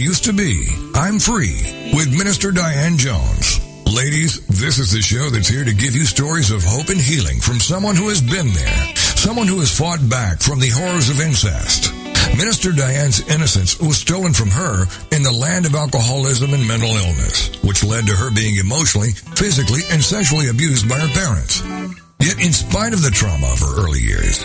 used to be. I'm free with Minister Diane Jones. Ladies, this is the show that's here to give you stories of hope and healing from someone who has been there, someone who has fought back from the horrors of incest. Minister Diane's innocence was stolen from her in the land of alcoholism and mental illness, which led to her being emotionally, physically, and sexually abused by her parents. Yet in spite of the trauma of her early years,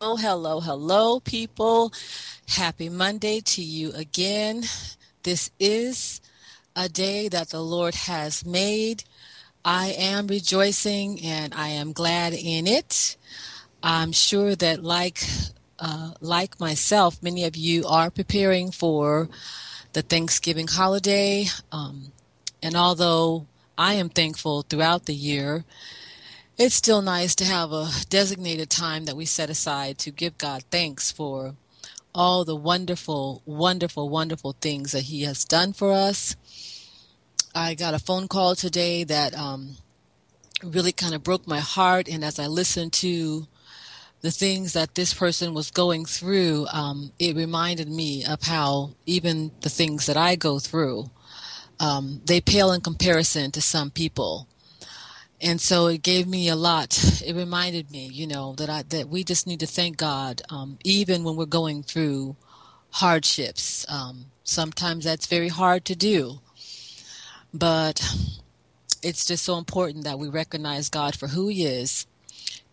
Oh, hello, hello, people. Happy Monday to you again. This is a day that the Lord has made. I am rejoicing and I am glad in it. I'm sure that, like uh, like myself, many of you are preparing for the Thanksgiving holiday. Um, and although I am thankful throughout the year, it's still nice to have a designated time that we set aside to give God thanks for all the wonderful, wonderful, wonderful things that He has done for us. I got a phone call today that um, really kind of broke my heart, and as I listened to the things that this person was going through, um, it reminded me of how even the things that I go through, um, they pale in comparison to some people. And so it gave me a lot. It reminded me, you know, that I that we just need to thank God, um, even when we're going through hardships. Um, sometimes that's very hard to do, but it's just so important that we recognize God for who He is,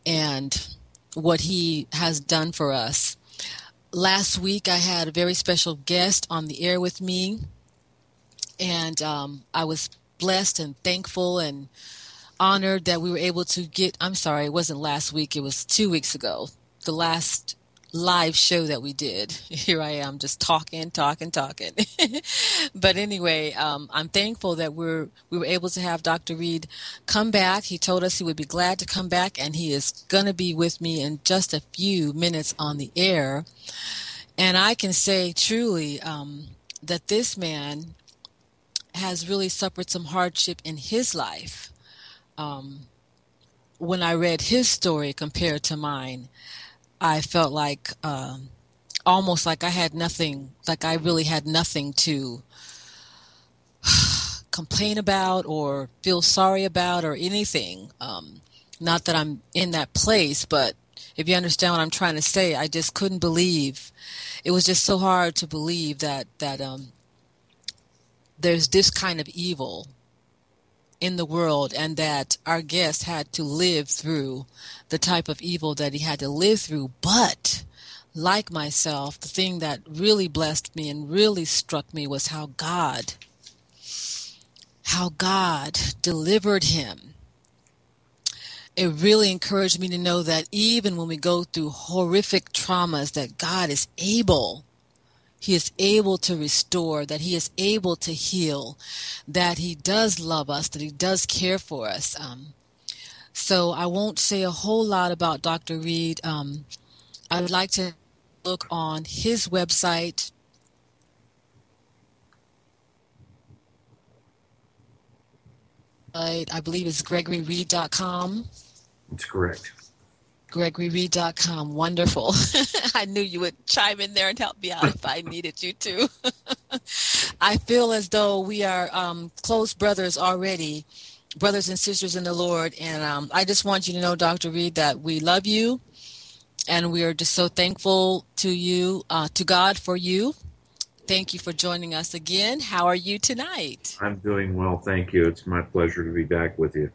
and what he has done for us. Last week, I had a very special guest on the air with me, and um, I was blessed and thankful and honored that we were able to get. I'm sorry, it wasn't last week, it was two weeks ago. The last live show that we did. Here I am just talking, talking, talking. but anyway, um, I'm thankful that we're we were able to have Dr. Reed come back. He told us he would be glad to come back, and he is going to be with me in just a few minutes on the air. And I can say truly um, that this man has really suffered some hardship in his life. Um, when I read his story compared to mine, I felt like um, almost like I had nothing, like I really had nothing to complain about or feel sorry about or anything. Um, not that I'm in that place, but if you understand what I'm trying to say, I just couldn't believe. It was just so hard to believe that that um, there's this kind of evil in the world and that our guest had to live through the type of evil that he had to live through. But like myself, the thing that really blessed me and really struck me was how God, how God delivered him. It really encouraged me to know that even when we go through horrific traumas, that God is able he is able to restore, that He is able to heal, that He does love us, that He does care for us. Um, so I won't say a whole lot about Dr. Reed. Um, I would like to look on his website. I believe it's gregoryreed.com. That's correct gregoryreed.com. Wonderful. I knew you would chime in there and help me out if I needed you to. I feel as though we are um, close brothers already, brothers and sisters in the Lord. And um, I just want you to know, Dr. Reed, that we love you and we are just so thankful to you, uh, to God for you. Thank you for joining us again. How are you tonight? I'm doing well, thank you. It's my pleasure to be back with you.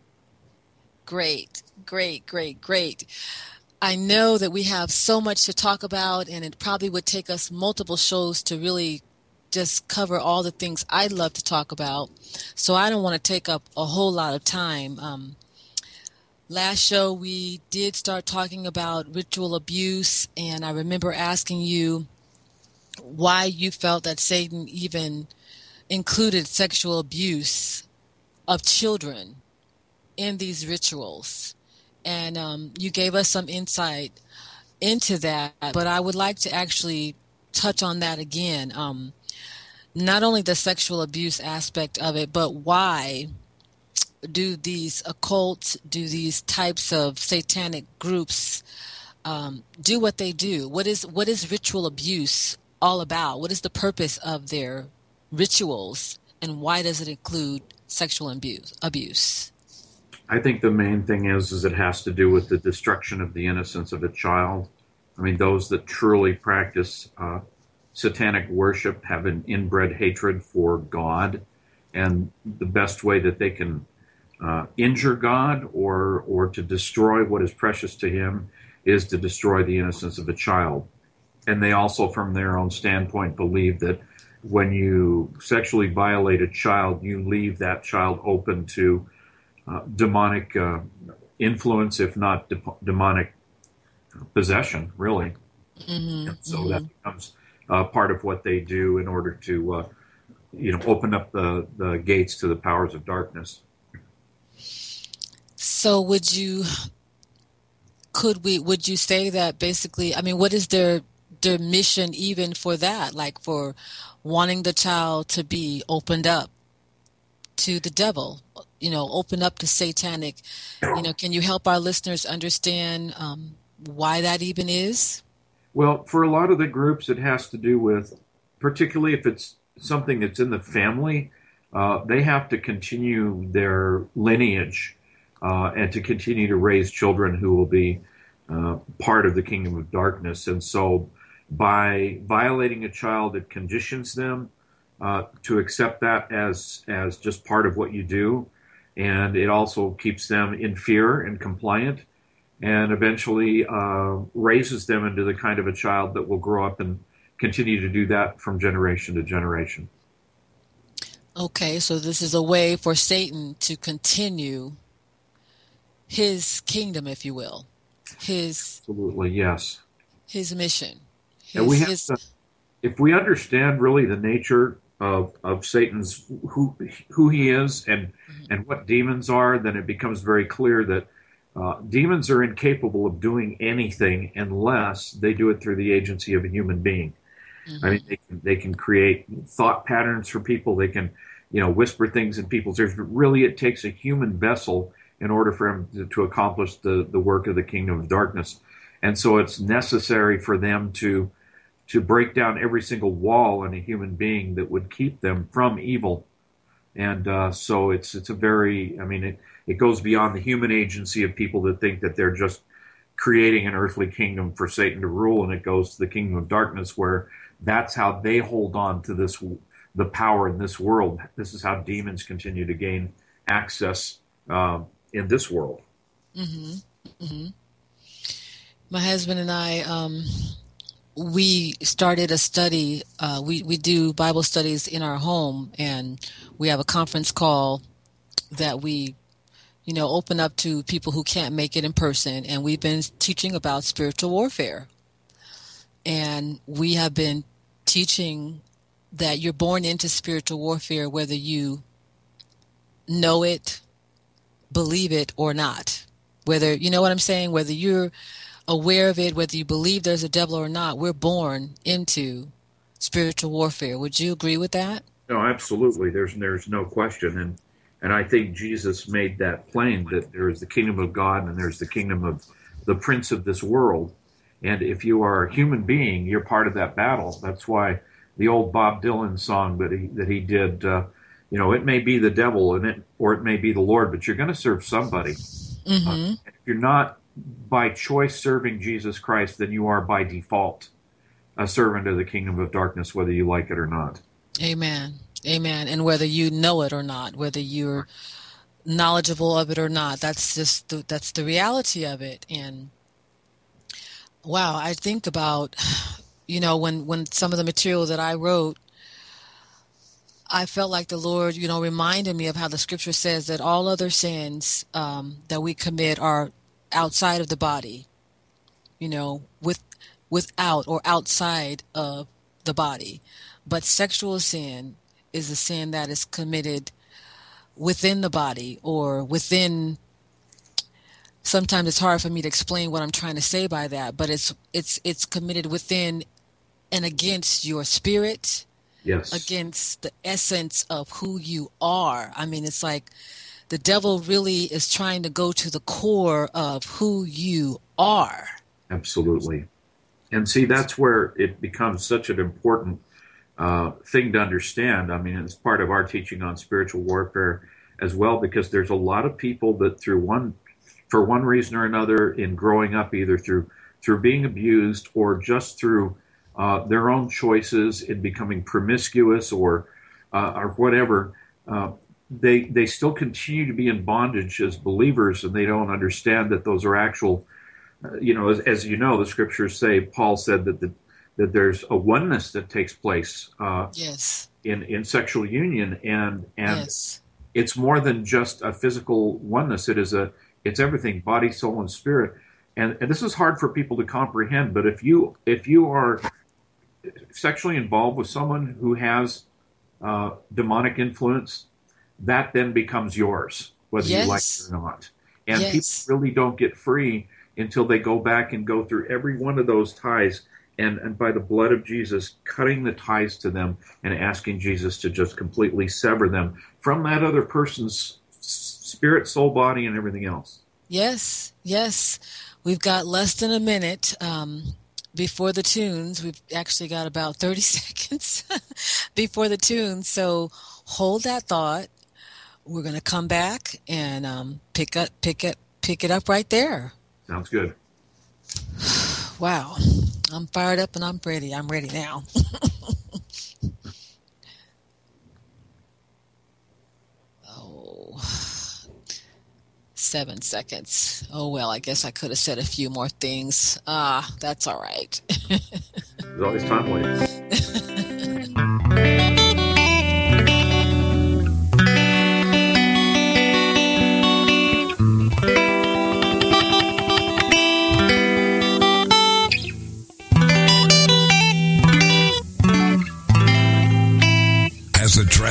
Great, great, great, great. I know that we have so much to talk about, and it probably would take us multiple shows to really just cover all the things I'd love to talk about. So I don't want to take up a whole lot of time. Um, last show, we did start talking about ritual abuse, and I remember asking you why you felt that Satan even included sexual abuse of children in these rituals. And um, you gave us some insight into that, but I would like to actually touch on that again. Um, not only the sexual abuse aspect of it, but why do these occults, do these types of satanic groups um, do what they do? What is what is ritual abuse all about? What is the purpose of their rituals, and why does it include sexual abuse? Abuse. I think the main thing is is it has to do with the destruction of the innocence of a child. I mean, those that truly practice uh, satanic worship have an inbred hatred for God, and the best way that they can uh, injure God or or to destroy what is precious to Him is to destroy the innocence of a child. And they also, from their own standpoint, believe that when you sexually violate a child, you leave that child open to demonic uh, influence, if not de- demonic possession, really. Mm-hmm, so mm-hmm. that becomes uh, part of what they do in order to, uh, you know, open up the, the gates to the powers of darkness. So, would you could we would you say that basically i mean what is their their mission even for that like for wanting the child to be opened up to the devil you know open up to satanic you know can you help our listeners understand um, why that even is well for a lot of the groups it has to do with particularly if it's something that's in the family uh, they have to continue their lineage uh, and to continue to raise children who will be uh, part of the kingdom of darkness. And so, by violating a child, it conditions them uh, to accept that as as just part of what you do, and it also keeps them in fear and compliant, and eventually uh, raises them into the kind of a child that will grow up and continue to do that from generation to generation. Okay, so this is a way for Satan to continue his kingdom, if you will, his absolutely yes, his mission. His, and we have his, to, if we understand really the nature of of Satan's who who he is and mm-hmm. and what demons are, then it becomes very clear that. Uh, demons are incapable of doing anything unless they do it through the agency of a human being. Mm-hmm. I mean, they can, they can create thought patterns for people. They can, you know, whisper things in people's ears. But really, it takes a human vessel in order for him to, to accomplish the, the work of the kingdom of darkness. And so it's necessary for them to to break down every single wall in a human being that would keep them from evil. And uh, so it's it's a very I mean it, it goes beyond the human agency of people that think that they're just creating an earthly kingdom for Satan to rule, and it goes to the kingdom of darkness where that's how they hold on to this the power in this world. This is how demons continue to gain access uh, in this world. Mm-hmm. Mm-hmm. My husband and I, um, we started a study. Uh, we we do Bible studies in our home, and we have a conference call that we, you know, open up to people who can't make it in person. And we've been teaching about spiritual warfare, and we have been teaching that you're born into spiritual warfare whether you know it believe it or not. Whether, you know what I'm saying? Whether you're aware of it, whether you believe there's a devil or not, we're born into spiritual warfare. Would you agree with that? No, absolutely. There's there's no question, and and I think Jesus made that plain that there is the kingdom of God and there's the kingdom of the prince of this world. And if you are a human being, you're part of that battle. That's why the old Bob Dylan song that he that he did. Uh, you know, it may be the devil and it, or it may be the Lord, but you're going to serve somebody. Mm-hmm. Uh, if you're not by choice serving Jesus Christ, then you are by default a servant of the kingdom of darkness, whether you like it or not. Amen. Amen. And whether you know it or not, whether you're knowledgeable of it or not, that's just the, that's the reality of it. And wow, I think about, you know, when when some of the material that I wrote I felt like the Lord, you know, reminded me of how the scripture says that all other sins um, that we commit are outside of the body, you know, with without or outside of the body. But sexual sin is a sin that is committed within the body or within sometimes it's hard for me to explain what I'm trying to say by that, but it's it's it's committed within and against your spirit, yes, against the essence of who you are. I mean, it's like the devil really is trying to go to the core of who you are. Absolutely. And see, that's where it becomes such an important uh, thing to understand. I mean, it's part of our teaching on spiritual warfare as well, because there's a lot of people that through one, for one reason or another, in growing up, either through through being abused or just through uh, their own choices in becoming promiscuous or uh, or whatever, uh, they they still continue to be in bondage as believers, and they don't understand that those are actual. Uh, you know, as, as, you know, the scriptures say. Paul said that the, that there's a oneness that takes place. Uh, yes. In in sexual union, and and yes. it's more than just a physical oneness. It is a it's everything, body, soul, and spirit. And, and this is hard for people to comprehend. But if you if you are sexually involved with someone who has uh, demonic influence, that then becomes yours, whether yes. you like it or not. And yes. people really don't get free until they go back and go through every one of those ties and, and by the blood of Jesus, cutting the ties to them and asking Jesus to just completely sever them from that other person's spirit, soul, body, and everything else. Yes, yes. We've got less than a minute. Um, before the tunes. We've actually got about 30 seconds before the tunes. So hold that thought we're going to come back and um, pick up pick it pick it up right there. Sounds good. Wow, I'm fired up and I'm ready. I'm ready now. oh, seven seconds. Oh well, I guess I could have said a few more things. Ah, that's all right. There's always time left.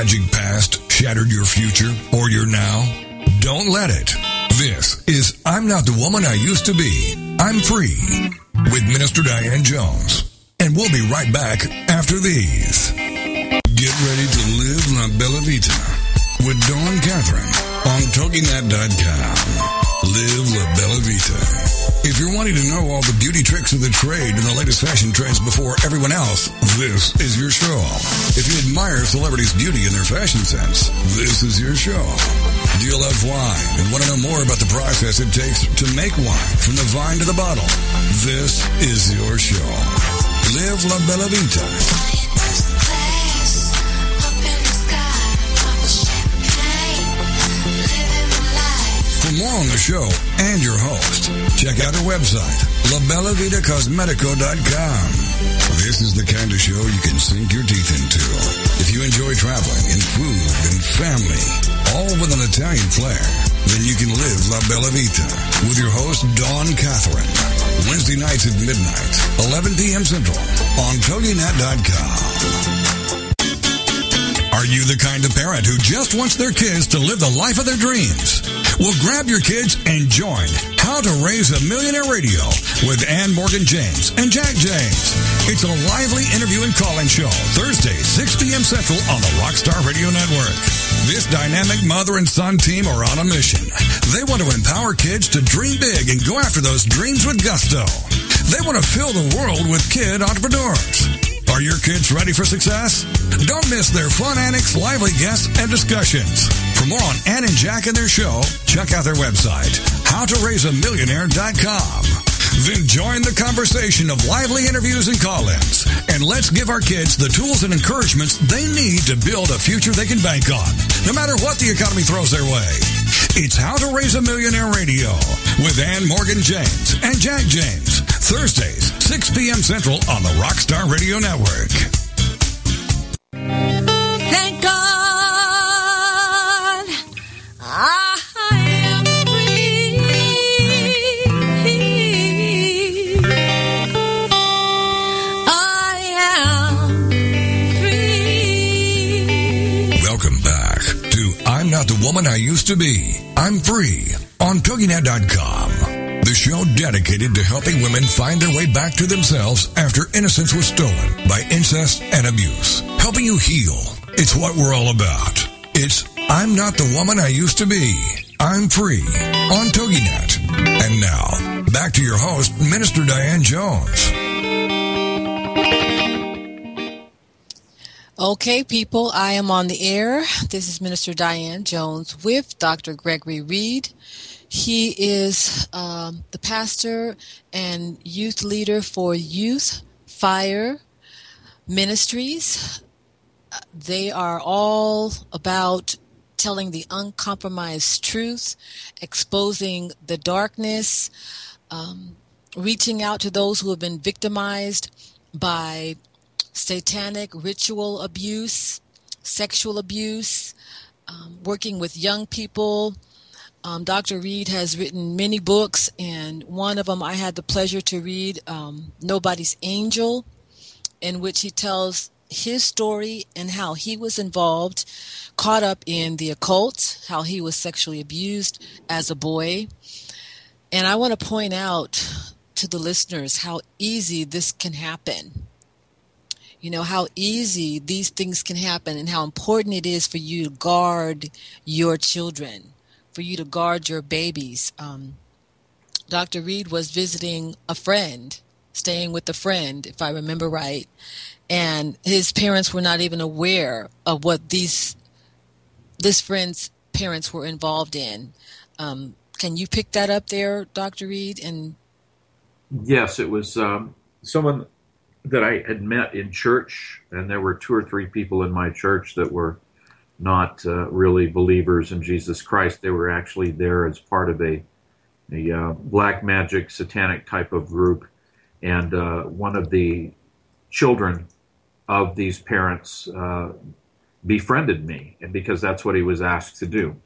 tragic past shattered your future or your now? Don't let it. This is I'm Not the Woman I Used to Be. I'm Free with Minister Diane Jones. And we'll be right back after these. Get ready to live La Bella Vita with Dawn Catherine on TogiNet.com. Live La Bella Vita. If you're wanting to know all the beauty tricks of the trade and the latest fashion trends before everyone else, this is your show. If you admire celebrities' beauty and their fashion sense, this is your show. Do you love wine and want to know more about the process it takes to make wine from the vine to the bottle? This is your show. Live La Bella Vita. More on the show and your host, check out our website, labellavitacosmetico.com. This is the kind of show you can sink your teeth into. If you enjoy traveling and food and family, all with an Italian flair, then you can live La Bella Vita with your host, Dawn Catherine. Wednesday nights at midnight, 11 p.m. Central on TogiNet.com. Are you the kind of parent who just wants their kids to live the life of their dreams? Well, grab your kids and join How to Raise a Millionaire Radio with Ann Morgan James and Jack James. It's a lively interview and call-in show Thursday, 6 p.m. Central on the Rockstar Radio Network. This dynamic mother and son team are on a mission. They want to empower kids to dream big and go after those dreams with gusto. They want to fill the world with kid entrepreneurs. Are your kids ready for success? Don't miss their fun antics, lively guests, and discussions. For more on Ann and Jack and their show, check out their website, howtoraiseamillionaire.com. Then join the conversation of lively interviews and call-ins. And let's give our kids the tools and encouragements they need to build a future they can bank on, no matter what the economy throws their way. It's How to Raise a Millionaire Radio with Ann Morgan James and Jack James. Thursdays, 6 p.m. Central on the Rockstar Radio Network. The woman I used to be. I'm free on TogiNet.com. The show dedicated to helping women find their way back to themselves after innocence was stolen by incest and abuse. Helping you heal. It's what we're all about. It's I'm not the woman I used to be. I'm free on TogiNet. And now, back to your host, Minister Diane Jones. Okay, people, I am on the air. This is Minister Diane Jones with Dr. Gregory Reed. He is um, the pastor and youth leader for Youth Fire Ministries. They are all about telling the uncompromised truth, exposing the darkness, um, reaching out to those who have been victimized by satanic ritual abuse, sexual abuse, um, working with young people. Um, Dr. Reed has written many books, and one of them I had the pleasure to read, um, Nobody's Angel, in which he tells his story and how he was involved, caught up in the occult, how he was sexually abused as a boy. And I want to point out to the listeners how easy this can happen you know how easy these things can happen and how important it is for you to guard your children for you to guard your babies. Um, dr reed was visiting a friend staying with a friend if i remember right and his parents were not even aware of what these this friend's parents were involved in. Um, can you pick that up there dr reed? And yes it was um, someone that I had met in church, and there were two or three people in my church that were not uh, really believers in Jesus Christ. They were actually there as part of a a uh, black magic satanic type of group, and uh, one of the children of these parents uh, befriended me, and because that's what he was asked to do,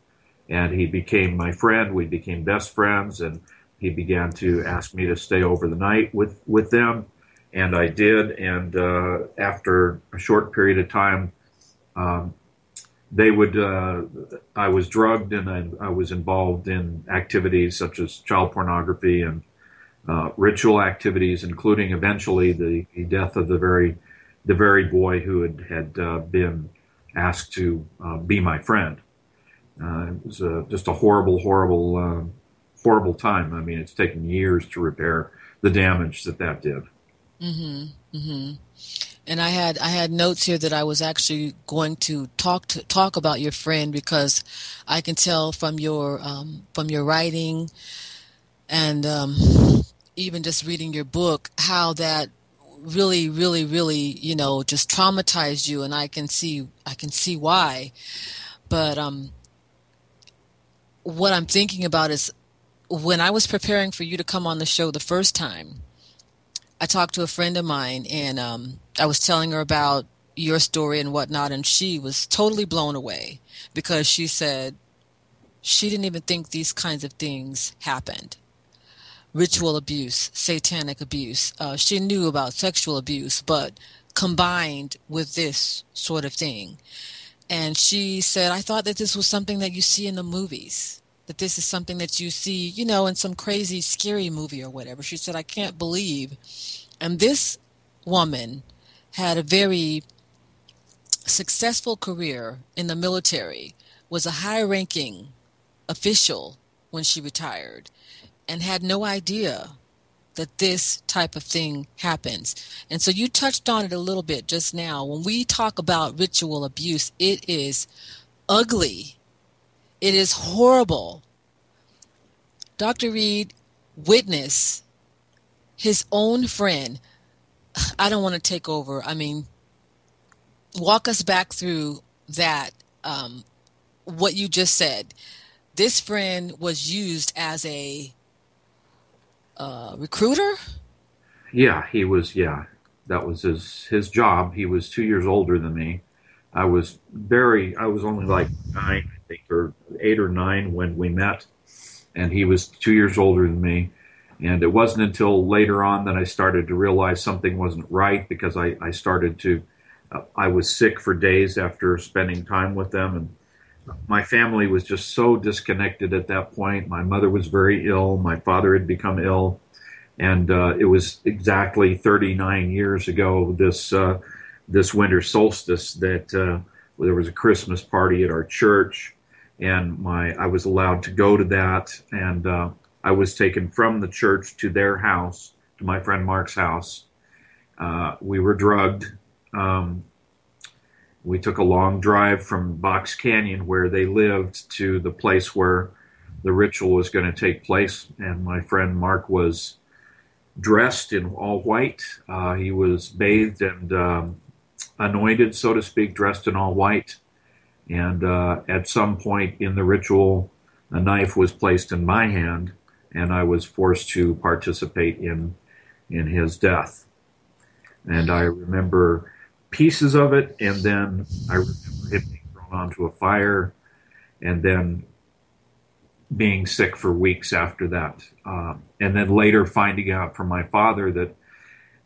and he became my friend. We became best friends, and he began to ask me to stay over the night with with them and I did. And uh, after a short period of time, um, they would. Uh, I was drugged, and I, I, was involved in activities such as child pornography and uh, ritual activities, including eventually the, the, death of the very, the very boy who had had uh, been asked to uh, be my friend. Uh, it was just a horrible, horrible, horrible time. I mean, it's taken years to repair the damage that that did. Mm-hmm. Mm-hmm. And I had I had notes here that I was actually going to talk to talk about your friend because I can tell from your um, from your writing and um, even just reading your book how that really really really you know just traumatized you and I can see I can see why but um what I'm thinking about is when I was preparing for you to come on the show the first time I talked to a friend of mine, and um, I was telling her about your story and whatnot, and she was totally blown away because she said she didn't even think these kinds of things happened. Ritual abuse, satanic abuse. Uh, she knew about sexual abuse, but combined with this sort of thing. And she said, I thought that this was something that you see in the movies that this is something that you see, you know, in some crazy, scary movie or whatever. She said, I can't believe. And this woman had a very successful career in the military, was a high ranking official when she retired, and had no idea that this type of thing happens. And so you touched on it a little bit just now. When we talk about ritual abuse, it is ugly it is horrible. Dr. Reed witnessed his own friend. I don't want to take over. I mean, walk us back through that, um, what you just said. This friend was used as a uh, recruiter? Yeah, he was, yeah. That was his, his job. He was two years older than me. I was very, I was only like nine, think, or eight or nine when we met, and he was two years older than me. And it wasn't until later on that I started to realize something wasn't right because I, I started to, uh, I was sick for days after spending time with them, and my family was just so disconnected at that point. My mother was very ill. My father had become ill. And uh, it was exactly 39 years ago, this, uh, this winter solstice, that uh, there was a Christmas party at our church. And my, I was allowed to go to that. And uh, I was taken from the church to their house, to my friend Mark's house. Uh, we were drugged. Um, we took a long drive from Box Canyon, where they lived, to the place where the ritual was going to take place. And my friend Mark was dressed in all white. Uh, he was bathed and um, anointed, so to speak, dressed in all white. And uh, at some point in the ritual, a knife was placed in my hand, and I was forced to participate in in his death. And I remember pieces of it, and then I remember him being thrown onto a fire, and then being sick for weeks after that, um, and then later finding out from my father that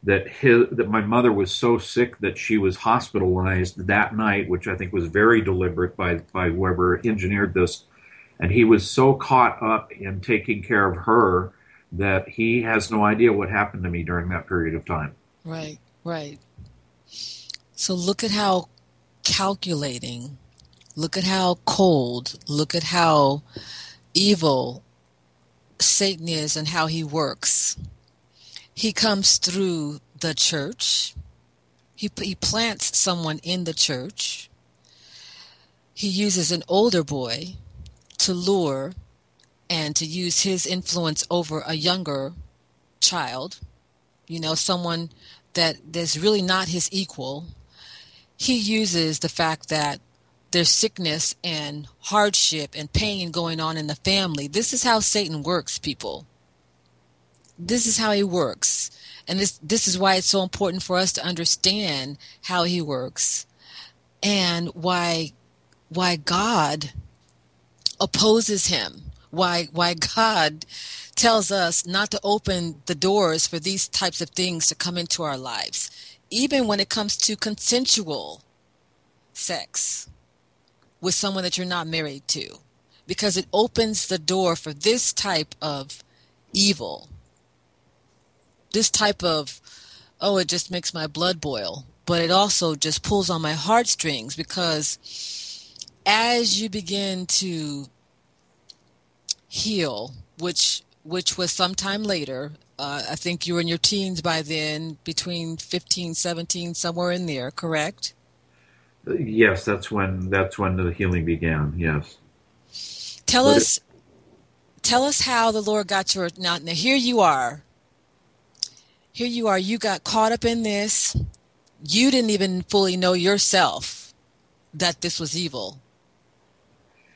that his that my mother was so sick that she was hospitalized that night, which I think was very deliberate by by whoever engineered this, and he was so caught up in taking care of her that he has no idea what happened to me during that period of time. Right, right. So look at how calculating, look at how cold, look at how evil Satan is and how he works. He comes through the church. He, he plants someone in the church. He uses an older boy to lure and to use his influence over a younger child, you know, someone that is really not his equal, he uses the fact that there's sickness and hardship and pain going on in the family. This is how Satan works, people. This is how he works. And this this is why it's so important for us to understand how he works and why why God opposes him. Why why God tells us not to open the doors for these types of things to come into our lives even when it comes to consensual sex with someone that you're not married to, because it opens the door for this type of evil. This type of, oh, it just makes my blood boil, but it also just pulls on my heartstrings because as you begin to heal, which which was sometime later uh, I think you were in your teens by then, between 15, 17, somewhere in there, correct? Yes, that's when that's when the healing began. Yes. Tell but us, it, tell us how the Lord got your. Now, now here you are. Here you are. You got caught up in this. You didn't even fully know yourself that this was evil.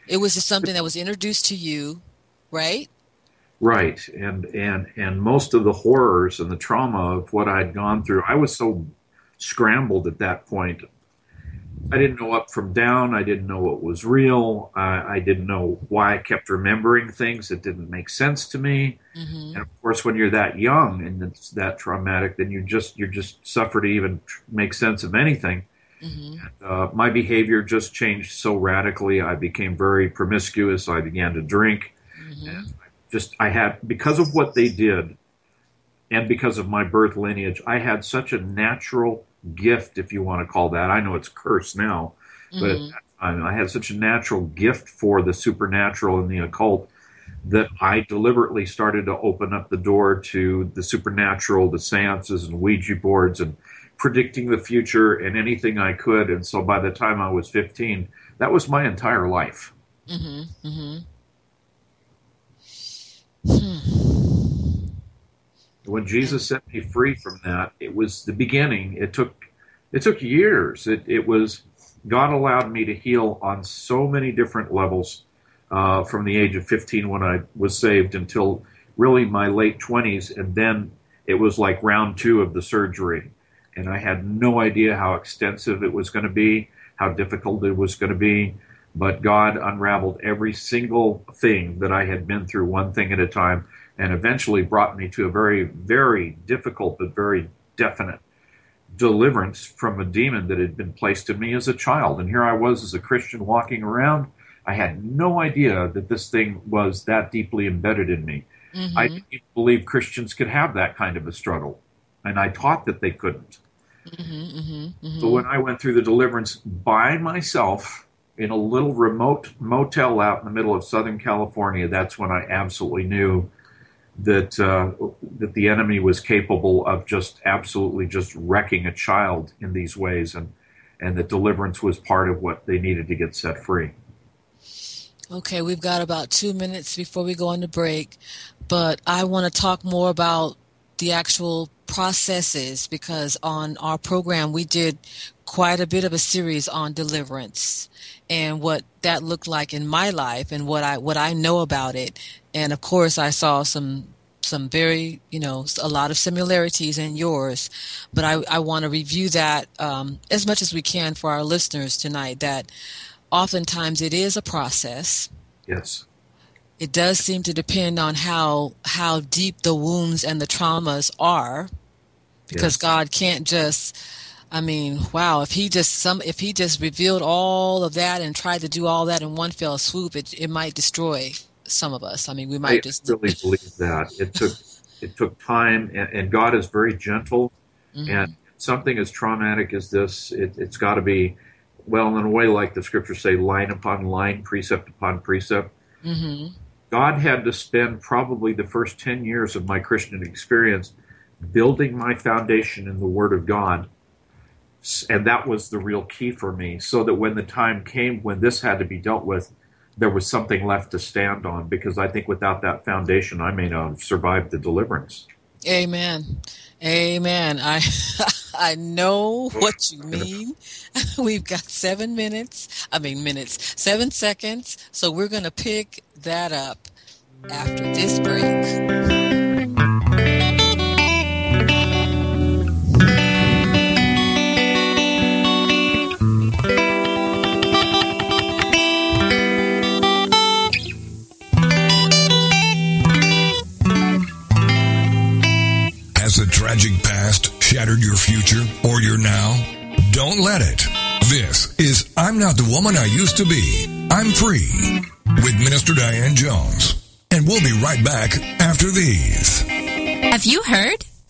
It was just something that was introduced to you, right? Right, and and and most of the horrors and the trauma of what I'd gone through, I was so scrambled at that point. I didn't know up from down. I didn't know what was real. I, I didn't know why I kept remembering things that didn't make sense to me. Mm-hmm. And of course, when you're that young and it's that traumatic, then you just you just suffer to even make sense of anything. Mm-hmm. Uh, my behavior just changed so radically. I became very promiscuous. I began to drink. Mm-hmm. And just I had because of what they did and because of my birth lineage, I had such a natural gift, if you want to call that. I know it's cursed now, but mm-hmm. at that time I had such a natural gift for the supernatural and the occult that I deliberately started to open up the door to the supernatural, the seances and Ouija boards and predicting the future and anything I could. And so by the time I was 15, that was my entire life. Mm-hmm, mm-hmm. Hmm. When Jesus set me free from that, it was the beginning. It took it took years. It, it was God allowed me to heal on so many different levels uh, from the age of 15 when I was saved until really my late 20s, and then it was like round two of the surgery, and I had no idea how extensive it was going to be, how difficult it was going to be. But God unraveled every single thing that I had been through, one thing at a time, and eventually brought me to a very, very difficult but very definite deliverance from a demon that had been placed in me as a child. And here I was as a Christian walking around, I had no idea that this thing was that deeply embedded in me. Mhm. I didn't even believe Christians could have that kind of a struggle, and I taught that they couldn't. Mhm, mhm, mhm. But when I went through the deliverance by myself in a little remote motel out in the middle of Southern California, that's when I absolutely knew that uh, that the enemy was capable of just absolutely just wrecking a child in these ways, and and that deliverance was part of what they needed to get set free. Okay, we've got about two minutes before we go on the break, but I want to talk more about the actual processes because on our program we did quite a bit of a series on deliverance and what that looked like in my life and what I what I know about it. And of course, I saw some some very you know a lot of similarities in yours, but I I want to review that um, as much as we can for our listeners tonight. That oftentimes it is a process Yes, it does seem to depend on how how deep the wounds and the traumas are because Yes. God can't just I mean, wow, if he just some if he just revealed all of that and tried to do all that in one fell swoop, it it might destroy some of us. I mean, we I might just really believe that it took it took time, and, and God is very gentle. Mhm. And something as traumatic as this, it, it's got to be, well, in a way, like the scriptures say, line upon line, precept upon precept. Mhm. God had to spend probably the first 10 years of my Christian experience building my foundation in the Word of God. And that was the real key for me, so that when the time came when this had to be dealt with, there was something left to stand on. Because I think without that foundation, I may not have survived the deliverance. Amen. Amen. I I know what you mean. We've got 7 minutes. I mean minutes. 7 seconds. So we're going to pick that up after this break. Has a tragic past shattered your future or your now? Don't let it. This is I'm Not the Woman I Used to Be. I'm Free with Minister Diane Jones. And we'll be right back after these. Have you heard?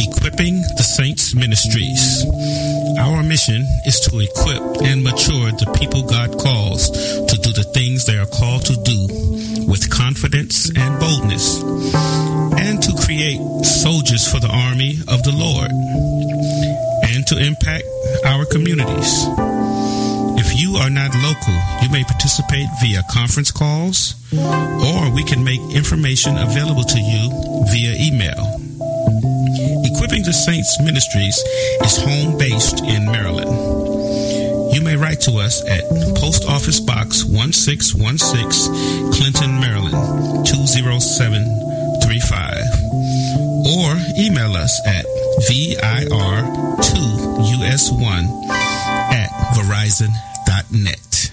Equipping the Saints Ministries. Our mission is to equip and mature the people God calls to do the things they are called to do with confidence and boldness, and to create soldiers for the army of the Lord, and to impact our communities. If you are not local, you may participate via conference calls, or we can make information available to you via email. The Saints Ministries is home based in Maryland. You may write to us at Post Office Box 1616, Clinton, Maryland 20735, or email us at VIR2US1 at Verizon.net.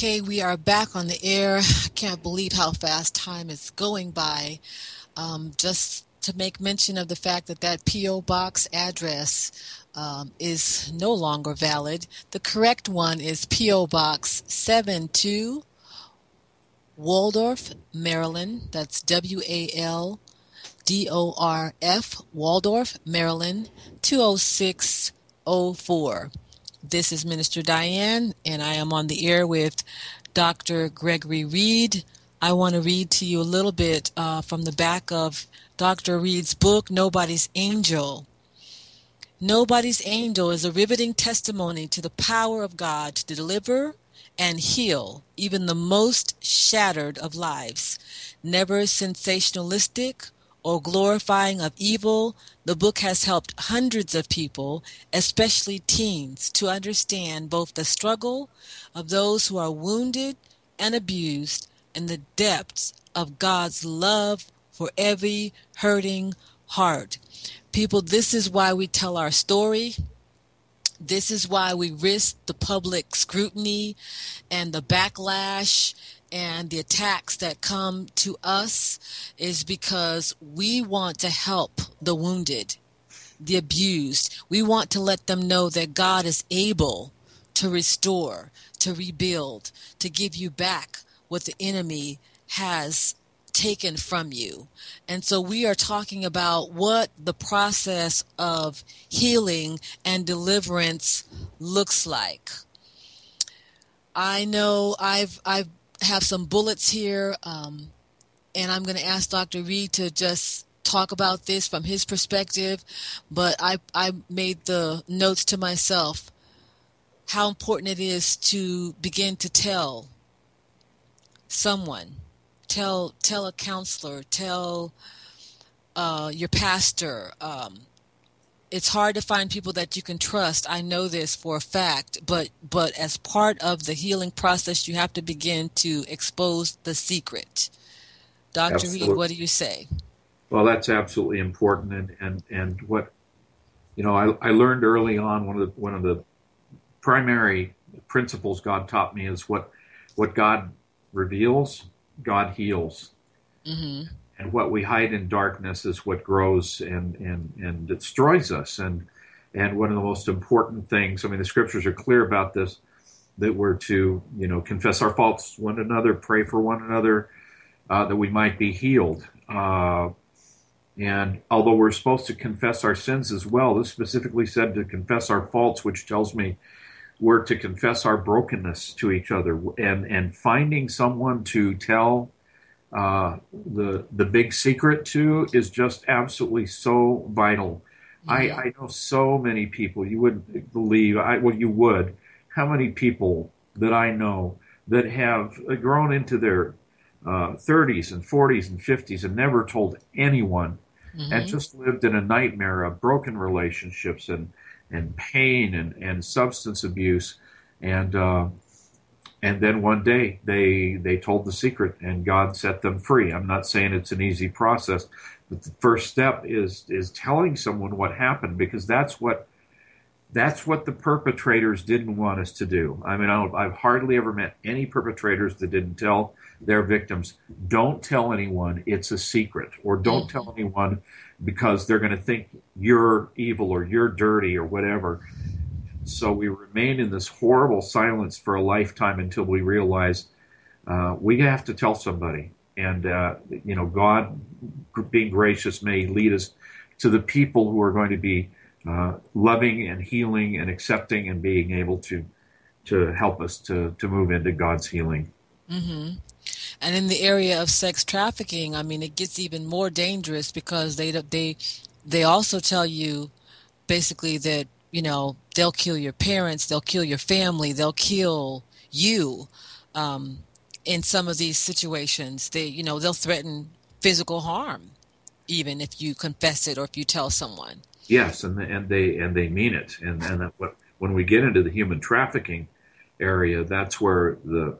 Okay, we are back on the air. I can't believe how fast time is going by. Um, just to make mention of the fact that that P.O. Box address um, is no longer valid. The correct one is P.O. Box 72, Waldorf, Maryland. That's W A L D O R F, Waldorf, Maryland 20604. This is Minister Diane, and I am on the air with Dr. Gregory Reed. I want to read to you a little bit uh, from the back of Dr. Reed's book, Nobody's Angel. Nobody's Angel is a riveting testimony to the power of God to deliver and heal even the most shattered of lives. Never sensationalistic or glorifying of evil, the book has helped hundreds of people, especially teens, to understand both the struggle of those who are wounded and abused and the depths of God's love for every hurting heart. People, this is why we tell our story. This is why we risk the public scrutiny and the backlash and the attacks that come to us is because we want to help the wounded, the abused. We want to let them know that God is able to restore, to rebuild, to give you back what the enemy has taken from you. And so we are talking about what the process of healing and deliverance looks like. I know I've I've have some bullets here, um, and I'm going to ask Dr. Reed to just talk about this from his perspective. But I I made the notes to myself how important it is to begin to tell someone, tell tell a counselor, tell uh, your pastor. Um, it's hard to find people that you can trust. I know this for a fact, but but as part of the healing process, you have to begin to expose the secret. Dr. Absolutely. Reed, what do you say? Well, that's absolutely important, and and and what you know, I, I learned early on one of the one of the primary principles God taught me is what what God reveals, God heals, hmm and what we hide in darkness is what grows and and and destroys us. And and one of the most important things, I mean, the scriptures are clear about this, that we're to you know confess our faults one another, pray for one another, uh, that we might be healed. Uh, and although we're supposed to confess our sins as well, this specifically said to confess our faults, which tells me we're to confess our brokenness to each other and and finding someone to tell uh, the the big secret to is just absolutely so vital. I, I know so many people you wouldn't believe I well you would. How many people that I know that have grown into their uh, 30s and 40s and 50s and never told anyone and just lived in a nightmare of broken relationships and and pain and, and substance abuse. And uh, and then one day they they told the secret and God set them free. I'm not saying it's an easy process, but the first step is is telling someone what happened because that's what that's what the perpetrators didn't want us to do. I mean, I I've hardly ever met any perpetrators that didn't tell their victims, "Don't tell anyone; it's a secret," or "Don't tell anyone because they're going to think you're evil or you're dirty or whatever." So we remain in this horrible silence for a lifetime until we realize uh, we have to tell somebody. And, uh, you know, God, being gracious, may lead us to the people who are going to be uh, loving and healing and accepting and being able to to help us to, to move into God's healing. hmm And in the area of sex trafficking, I mean, it gets even more dangerous because they they they also tell you basically that you know they'll kill your parents, they'll kill your family, they'll kill you. Um, in some of these situations, they you know they'll threaten physical harm, even if you confess it or if you tell someone. Yes, and and they and they mean it. And and when we get into the human trafficking, area, that's where the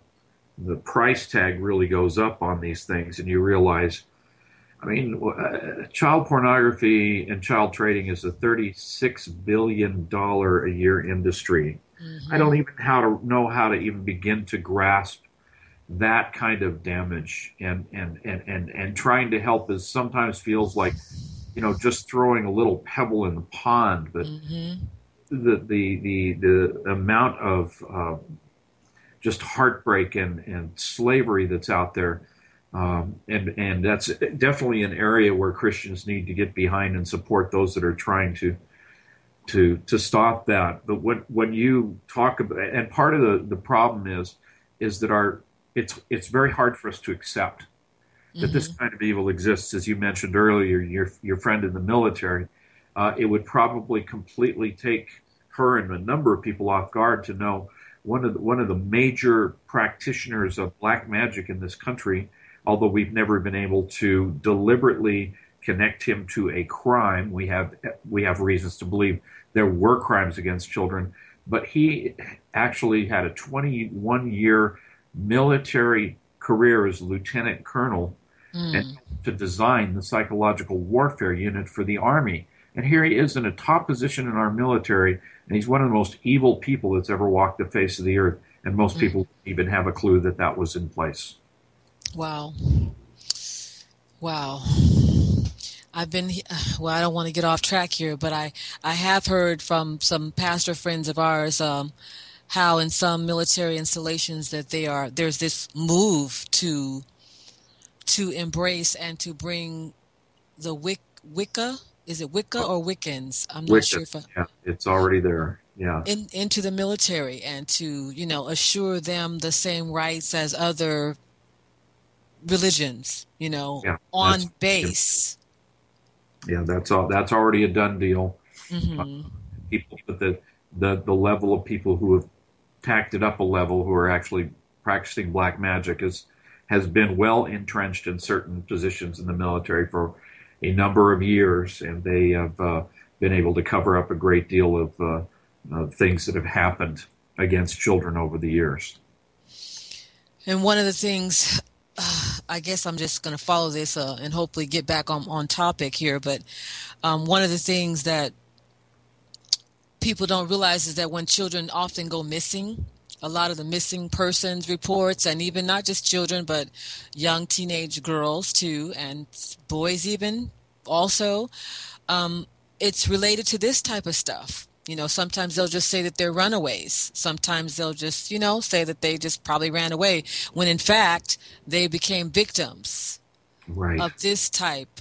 the price tag really goes up on these things, and you realize, I mean, uh, child pornography and child trading is a thirty-six billion dollar a year industry. I don't even how to know how to even begin to grasp that kind of damage, and and and and and trying to help is sometimes feels like, you know, just throwing a little pebble in the pond, but. The, the the the amount of uh, just heartbreak and, and slavery that's out there. Um, and and that's definitely an area where Christians need to get behind and support those that are trying to to to stop that. But when when you talk about and part of the, the problem is is that our it's it's very hard for us to accept that this kind of evil exists. As you mentioned earlier, your your friend in the military, uh, it would probably completely take her and a number of people off guard to know one of the, one of the major practitioners of black magic in this country, although we've never been able to deliberately connect him to a crime. We have we have reasons to believe there were crimes against children, but he actually had a 21 year military career as lieutenant colonel hmm. and to design the psychological warfare unit for the army. And here he is in a top position in our military, and he's one of the most evil people that's ever walked the face of the earth. And most hmm. people even have a clue that that was in place. Wow. Wow. I've been well. I don't want to get off track here, but I I have heard from some pastor friends of ours um, how in some military installations that they are there's this move to to embrace and to bring the Wic- Wicca is it Wicca or Wiccans? I'm not Wicca, sure if I, yeah, it's already there. Yeah, in, into the military and to you know assure them the same rights as other religions. You know, Yeah, on base. yeah, that's all. That's already a done deal. hmm People, but the the the level of people who have tacked it up a level, who are actually practicing black magic, is has been well entrenched in certain positions in the military for a number of years, and they have uh, been able to cover up a great deal of uh, uh, things that have happened against children over the years. And one of the things, uh, I guess I'm just going to follow this uh, and hopefully get back on, on topic here. But um, one of the things that people don't realize is that when children often go missing, a lot of the missing persons reports, and even not just children, but young teenage girls too, and boys even also, um, it's related to this type of stuff. You know, sometimes they'll just say that they're runaways. Sometimes they'll just, you know, say that they just probably ran away when in fact they became victims Right. of this type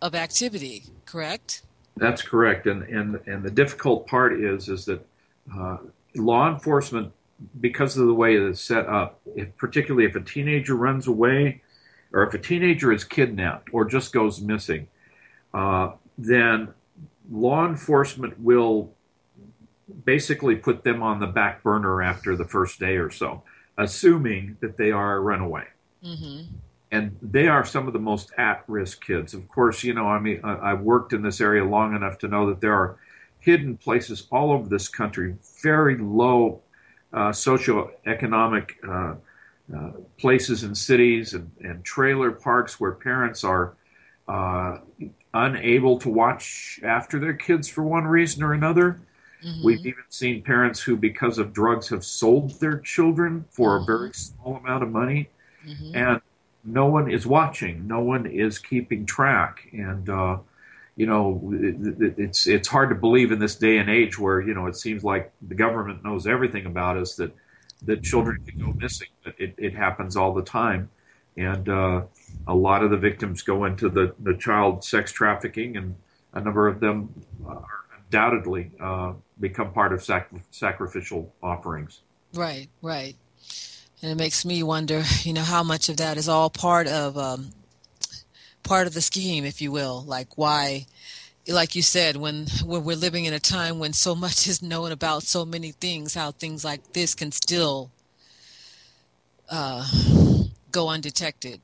of activity, correct? That's correct, and and and the difficult part is is that uh, law enforcement, because of the way it's set up, if, particularly if a teenager runs away, or if a teenager is kidnapped or just goes missing, uh, then law enforcement will basically put them on the back burner after the first day or so, assuming that they are a runaway hmm and they are some of the most at-risk kids. Of course, you know, I mean, I've worked in this area long enough to know that there are hidden places all over this country, very low uh, socioeconomic uh, uh, places and cities and, and trailer parks where parents are uh, unable to watch after their kids for one reason or another. We've even seen parents who, because of drugs, have sold their children for a very small amount of money. And no one is watching, no one is keeping track, and uh, you know it, it- it's it's hard to believe in this day and age where you know it seems like the government knows everything about us that that children can go missing. But it, it happens all the time, and uh, a lot of the victims go into the the child sex trafficking, and a number of them are undoubtedly uh, become part of sac- sacrificial offerings. Right, right. And it makes me wonder, you know, how much of that is all part of um, part of the scheme, if you will. Like why, like you said, when when we're living in a time when so much is known about so many things, how things like this can still uh, go undetected.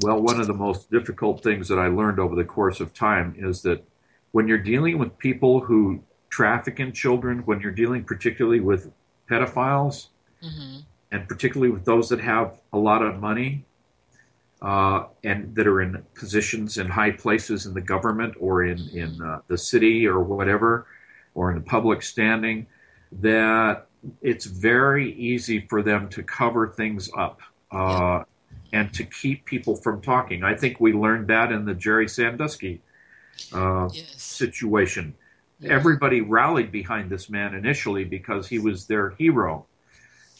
Well, one of the most difficult things that I learned over the course of time is that when you're dealing with people who traffic in children, when you're dealing particularly with pedophiles, and particularly with those that have a lot of money uh, and that are in positions in high places in the government or in in uh, the city or whatever, or in the public standing, that it's very easy for them to cover things up. Uh, and to keep people from talking. I think we learned that in the Jerry Sandusky uh, Yes. situation. Everybody rallied behind this man initially because he was their hero.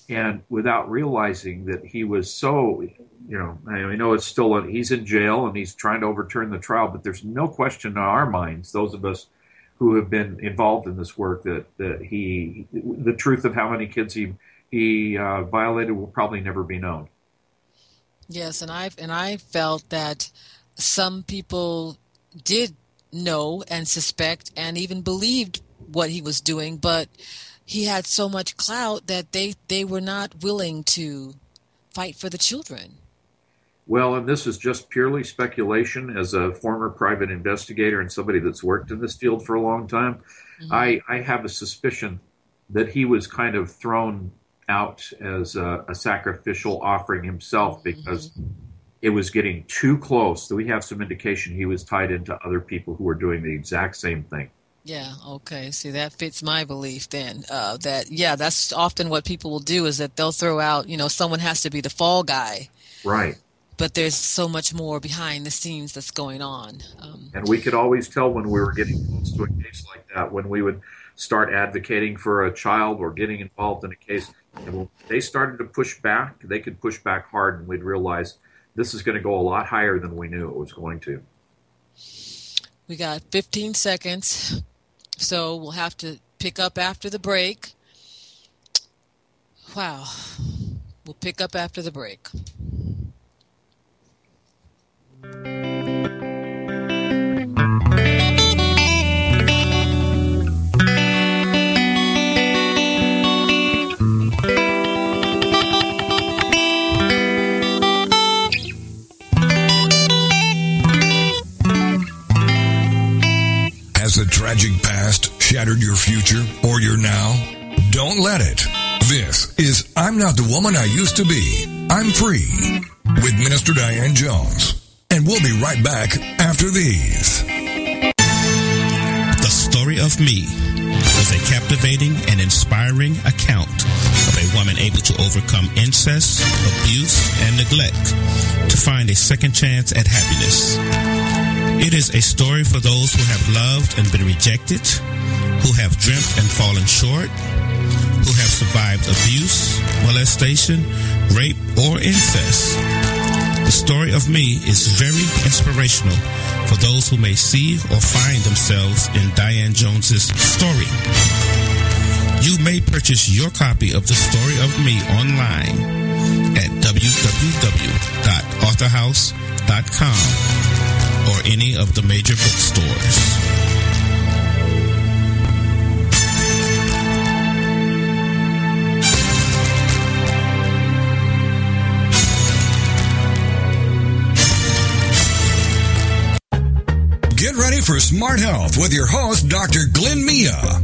And without realizing that he was so, you know, I know it's still, a, he's in jail and he's trying to overturn the trial, but there's no question in our minds, those of us who have been involved in this work, that, that he, the truth of how many kids he, he uh, violated will probably never be known. Yes, and I and I felt that some people did know and suspect and even believed what he was doing, but he had so much clout that they they were not willing to fight for the children. Well, and this is just purely speculation as a former private investigator and somebody that's worked in this field for a long time. Mm-hmm. I, I have a suspicion that he was kind of thrown out as a, a sacrificial offering himself because it was getting too close. That we have some indication he was tied into other people who were doing the exact same thing. Yeah, okay. See, that fits my belief then. Uh, that, yeah, that's often what people will do is that they'll throw out, you know, someone has to be the fall guy, Right. but there's so much more behind the scenes that's going on. Um, And we could always tell when we were getting close to a case like that, when we would start advocating for a child or getting involved in a case. And they started to push back, they could push back hard, and we'd realize this is going to go a lot higher than we knew it was going to. we got 15 seconds, so we'll have to pick up after the break. Wow. We'll pick up after the break. Tragic past shattered your future or your now? Don't let it. This is I'm Not the Woman I Used to Be. I'm Free with Minister Diane Jones. And we'll be right back after these. The Story of Me is a captivating and inspiring account of a woman able to overcome incest, abuse, and neglect to find a second chance at happiness. It is a story for those who have loved and been rejected, who have dreamt and fallen short, who have survived abuse, molestation, rape, or incest. The story of me is very inspirational for those who may see or find themselves in Diane Jones's story. You may purchase your copy of The Story of Me online at www.authorhouse.com or any of the major bookstores. Get ready for Smart Health with your host, Dr. Glenn Mia.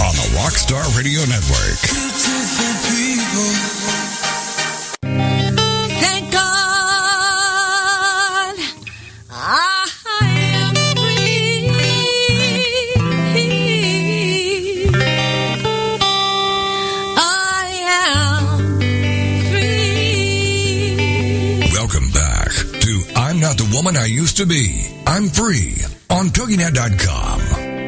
on the Rockstar Radio Network. Thank God I am free. I am free. Welcome back to I'm Not the Woman I Used to Be. I'm free on TogiNet.com.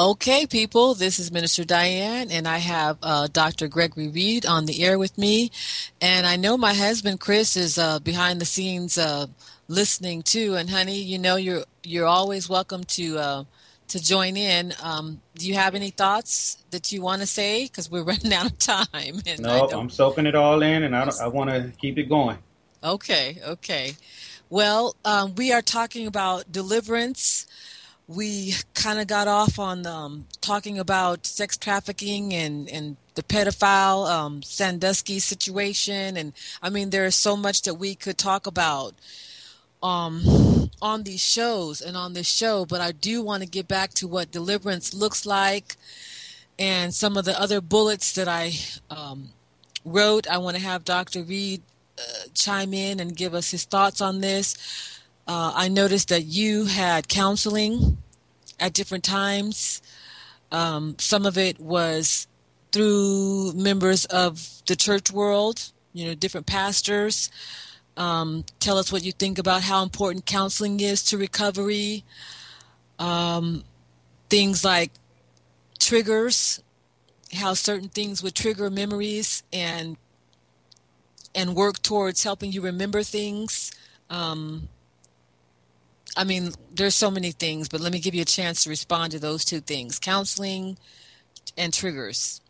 Okay, people, this is Minister Diane, and I have uh, Dr. Gregory Reed on the air with me. And I know my husband Chris is uh, behind the scenes uh, listening too. And honey, you know you're you're always welcome to uh, to join in. Um, do you have any thoughts that you want to say? Because we're running out of time. And no, I'm soaking it all in, and I, I want to keep it going. Okay, okay. Well, um, we are talking about deliverance. We kind of got off on um, talking about sex trafficking and, and the pedophile um, Sandusky situation. And I mean, there is so much that we could talk about um, on these shows and on this show, but I do want to get back to what deliverance looks like and some of the other bullets that I um, wrote. I want to have Dr. Reed uh, chime in and give us his thoughts on this. Uh, I noticed that you had counseling at different times. Um, some of it was through members of the church world, you know, different pastors. Um, tell us what you think about how important counseling is to recovery. Um, things like triggers, how certain things would trigger memories and and work towards helping you remember things. Um, I mean, there's so many things, but let me give you a chance to respond to those two things: counseling and triggers.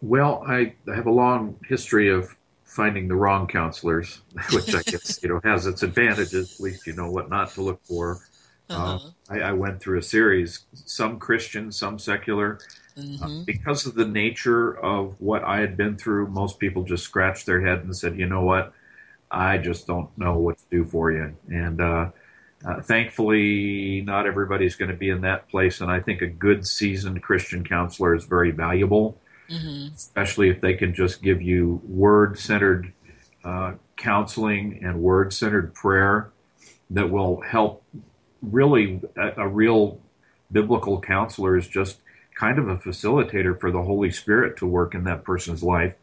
Well, I, I have a long history of finding the wrong counselors, which I guess you know has its advantages. At least you know what not to look for. Uh, Uh-huh. I, I went through a series, some Christian, some secular. hmm Uh, because of the nature of what I had been through, most people just scratched their head and said, "You know what? I just don't know what to do for you." And uh, uh, thankfully, not everybody's going to be in that place. And I think a good, seasoned Christian counselor is very valuable, hmm especially if they can just give you word-centered uh, counseling and word-centered prayer that will help. Really, a, a real biblical counselor is just kind of a facilitator for the Holy Spirit to work in that person's life.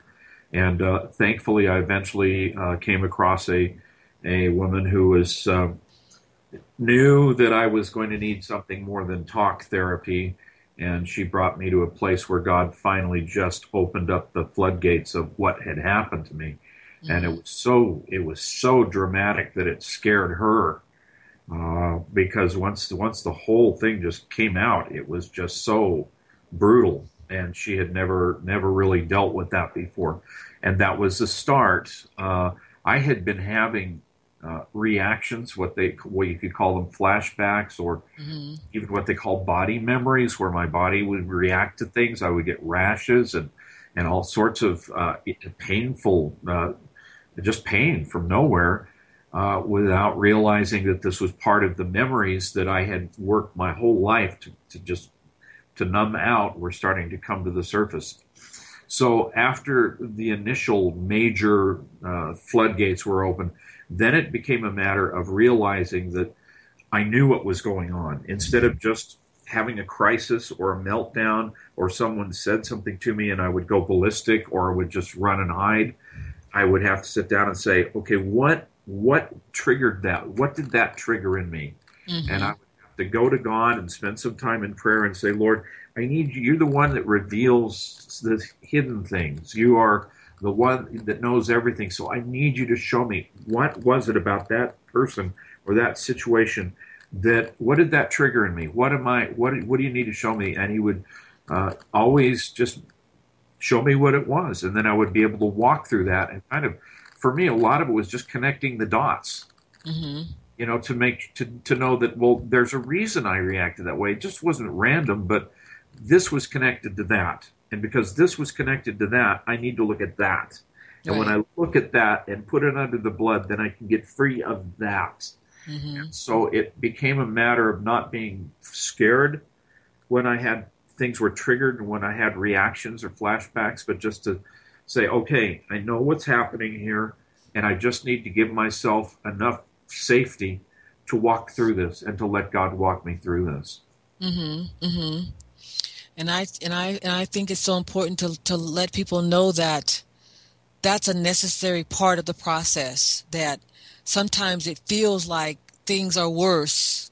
And uh, thankfully, I eventually uh, came across a a woman who was uh, knew that I was going to need something more than talk therapy, and she brought me to a place where God finally just opened up the floodgates of what had happened to me, and it was so it was so dramatic that it scared her uh, because once once the whole thing just came out, it was just so brutal, and she had never never really dealt with that before, and that was the start. Uh, I had been having uh, reactions, what they what you could call them flashbacks, or hmm even what they call body memories, where my body would react to things. I would get rashes and and all sorts of uh, painful, uh, just pain from nowhere, uh, without realizing that this was part of the memories that I had worked my whole life to, to just to numb out. Were starting to come to the surface. So after the initial major uh, floodgates were open, then it became a matter of realizing that I knew what was going on. Instead of just having a crisis or a meltdown or someone said something to me and I would go ballistic or I would just run and hide, I would have to sit down and say, okay, what what triggered that? What did that trigger in me? Mm-hmm. And I would have to go to God and spend some time in prayer and say, Lord, I need you. You're the one that reveals the hidden things. You are the one that knows everything. So I need you to show me what was it about that person or that situation that what did that trigger in me? What am I? What what do you need to show me? And he would uh, always just show me what it was, and then I would be able to walk through that and kind of. For me, a lot of it was just connecting the dots hmm you know, to make to to know that well, there's a reason I reacted that way. It just wasn't random, but this was connected to that, and because this was connected to that, I need to look at that. And when I look at that and put it under the blood, then I can get free of that. hmm So it became a matter of not being scared when I had things were triggered and when I had reactions or flashbacks, but just to say, okay, I know what's happening here. and I just need to give myself enough safety to walk through this and to let God walk me through this. Mm-hmm. Mm-hmm. And I and I and I think it's so important to to let people know that that's a necessary part of the process. That sometimes it feels like things are worse,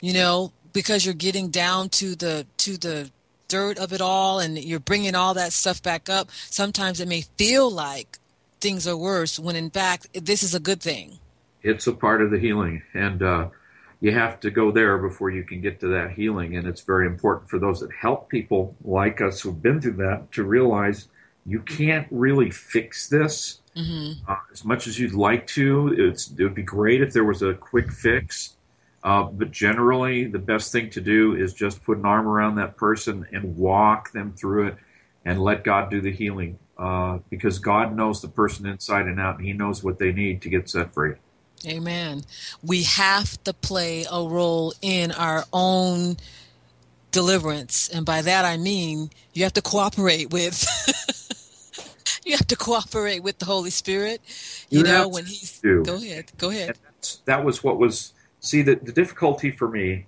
you know, because you're getting down to the to the dirt of it all, and you're bringing all that stuff back up. Sometimes it may feel like things are worse when in fact this is a good thing. It's a part of the healing, and uh, you have to go there before you can get to that healing. And it's very important for those that help people like us who've been through that to realize you can't really fix this Mm-hmm. uh, as much as you'd like to. It's, it would be great if there was a quick fix. Uh, but generally, the best thing to do is just put an arm around that person and walk them through it and let God do the healing. Uh, because God knows the person inside and out, and He knows what they need to get set free. Amen. We have to play a role in our own deliverance. And by that I mean you have to cooperate with you have to cooperate with the Holy Spirit. You, You know, when he's do. go ahead. Go ahead. That was what was see the, the difficulty for me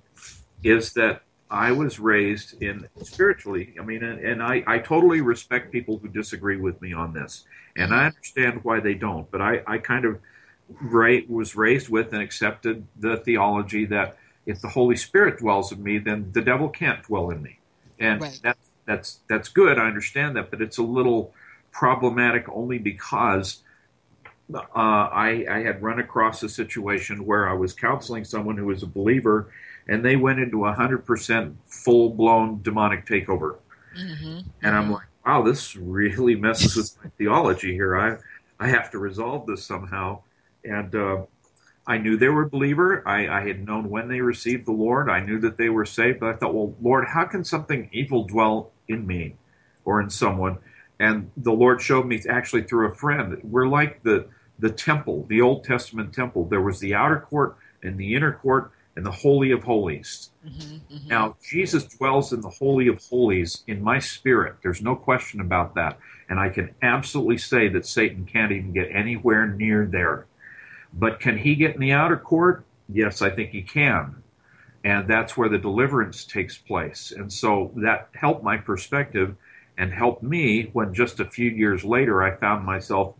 is that I was raised in spiritually. I mean, and, and I, I totally respect people who disagree with me on this, and I understand why they don't. But I, I kind of ra- was raised with and accepted the theology that if the Holy Spirit dwells in me, then the devil can't dwell in me, and Right. that, that's that's good. I understand that, but it's a little problematic only because uh, I, I had run across a situation where I was counseling someone who was a believer, and they went into a hundred percent full blown demonic takeover, Mm-hmm. and I'm like, wow, this really messes with my theology here. I I have to resolve this somehow, and uh, I knew they were a believer. I, I had known when they received the Lord. I knew that they were saved, but I thought, well, Lord, how can something evil dwell in me or in someone? And the Lord showed me actually through a friend. We're like the the temple, the Old Testament temple. There was the outer court and the inner court and the holy of holies. Mm-hmm. Now, Jesus dwells in the Holy of Holies in my spirit. There's no question about that. And I can absolutely say that Satan can't even get anywhere near there. But can he get in the outer court? Yes, I think he can. And that's where the deliverance takes place. And so that helped my perspective and helped me when just a few years later I found myself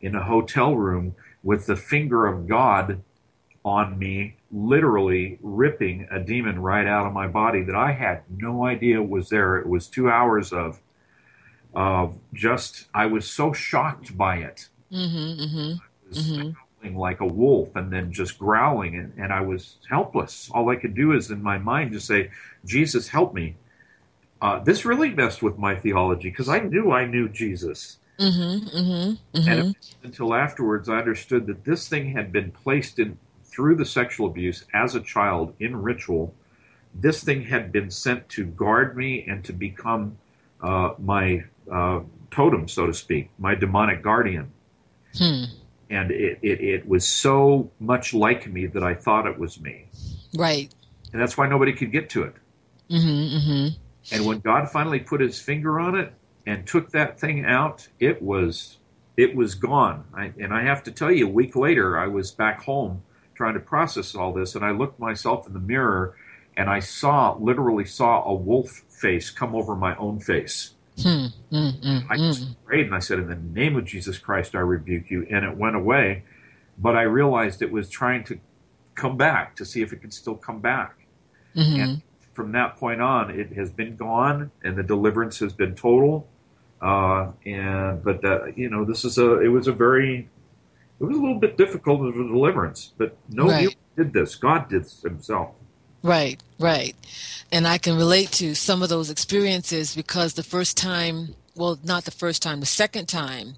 in a hotel room with the finger of God on me, literally ripping a demon right out of my body that I had no idea was there. It was two hours of of just I was so shocked by it. Mm-hmm. Mm-hmm. Was like a wolf and then just growling and, and I was helpless. All I could do is in my mind just say, Jesus help me. Uh, this really messed with my theology because I knew I knew Jesus. Mm-hmm. Mm-hmm. And until afterwards, I understood that this thing had been placed in through the sexual abuse as a child in ritual. This thing had been sent to guard me and to become uh, my uh, totem, so to speak, my demonic guardian. Hmm. And it, it, it was so much like me that I thought it was me. Right. And that's why nobody could get to it. Mm-hmm. Mm-hmm. And when God finally put his finger on it and took that thing out, it was it was gone. I, and I have to tell you, a week later, I was back home trying to process all this, and I looked myself in the mirror, and I saw literally saw a wolf face come over my own face. Hmm. Mm-hmm. I just prayed and I said, "In the name of Jesus Christ, I rebuke you," and it went away. But I realized it was trying to come back to see if it could still come back. Mm-hmm. And from that point on, it has been gone, and the deliverance has been total. Uh, and but uh, you know, this is a it was a very it was a little bit difficult of a deliverance, but no Right. did this. God did this himself. Right, right. And I can relate to some of those experiences because the first time, well, not the first time, the second time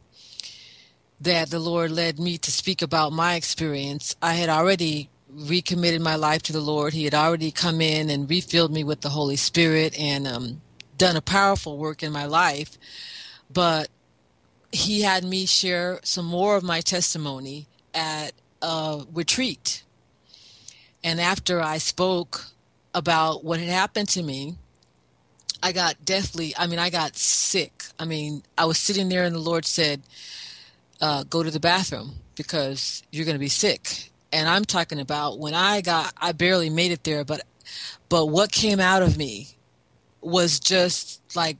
that the Lord led me to speak about my experience, I had already recommitted my life to the Lord. He had already come in and refilled me with the Holy Spirit and um, done a powerful work in my life. But He had me share some more of my testimony at a retreat. And after I spoke about what had happened to me, I got deathly, I mean, I got sick. I mean, I was sitting there and the Lord said, uh, go to the bathroom because you're going to be sick. And I'm talking about when I got, I barely made it there, but, but what came out of me was just like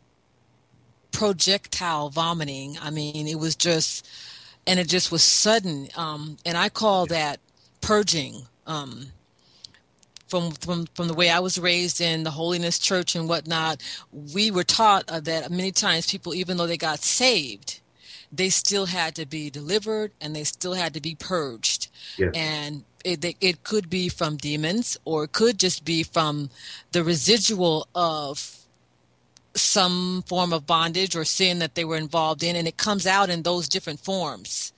projectile vomiting. I mean, it was just, and it just was sudden. Um, and I call that purging. Um, from, from from the way I was raised in the holiness church and whatnot, we were taught uh, that many times people, even though they got saved, they still had to be delivered and they still had to be purged. Yes. And it, it could be from demons or it could just be from the residual of some form of bondage or sin that they were involved in. And it comes out in those different forms.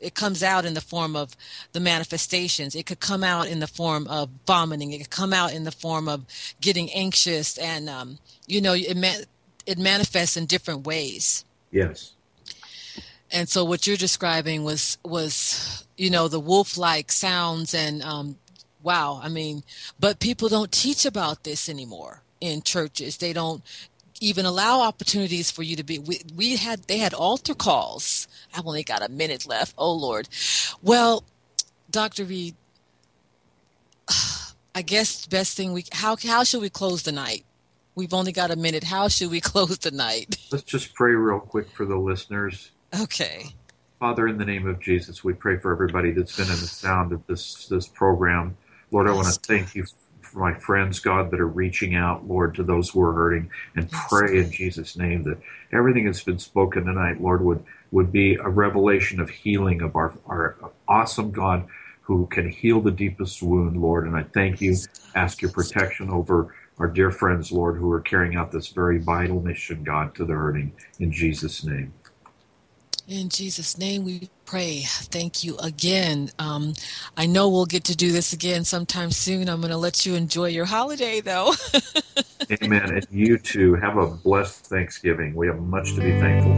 It comes out in the form of the manifestations. It could come out in the form of vomiting. It could come out in the form of getting anxious. And, um, you know, it, ma- it manifests in different ways Yes. and so what you're describing was was you know the wolf like sounds and um wow i mean but people don't teach about this anymore in churches they don't even allow opportunities for you to be we, we had they had altar calls. I've only got a minute left. Oh lord. Well dr reed i guess the best thing we how how should we close the night? We've only got a minute. How should we close the night? Let's just pray real quick for the listeners. okay. Father, in the name of Jesus, we pray for everybody that's been in the sound of this this program. Lord, I want to thank you for my friends, God, that are reaching out, Lord, to those who are hurting, and pray in Jesus' name that everything that's been spoken tonight, Lord, would would be a revelation of healing of our our awesome God who can heal the deepest wound, Lord. And I thank you. Ask your protection over our dear friends, Lord, who are carrying out this very vital mission, God, to the hurting. In Jesus' name. In Jesus' name we pray. Thank you again. Um, I know we'll get to do this again sometime soon. I'm going to let you enjoy your holiday, though. Amen. And you too have a blessed Thanksgiving. We have much to be thankful.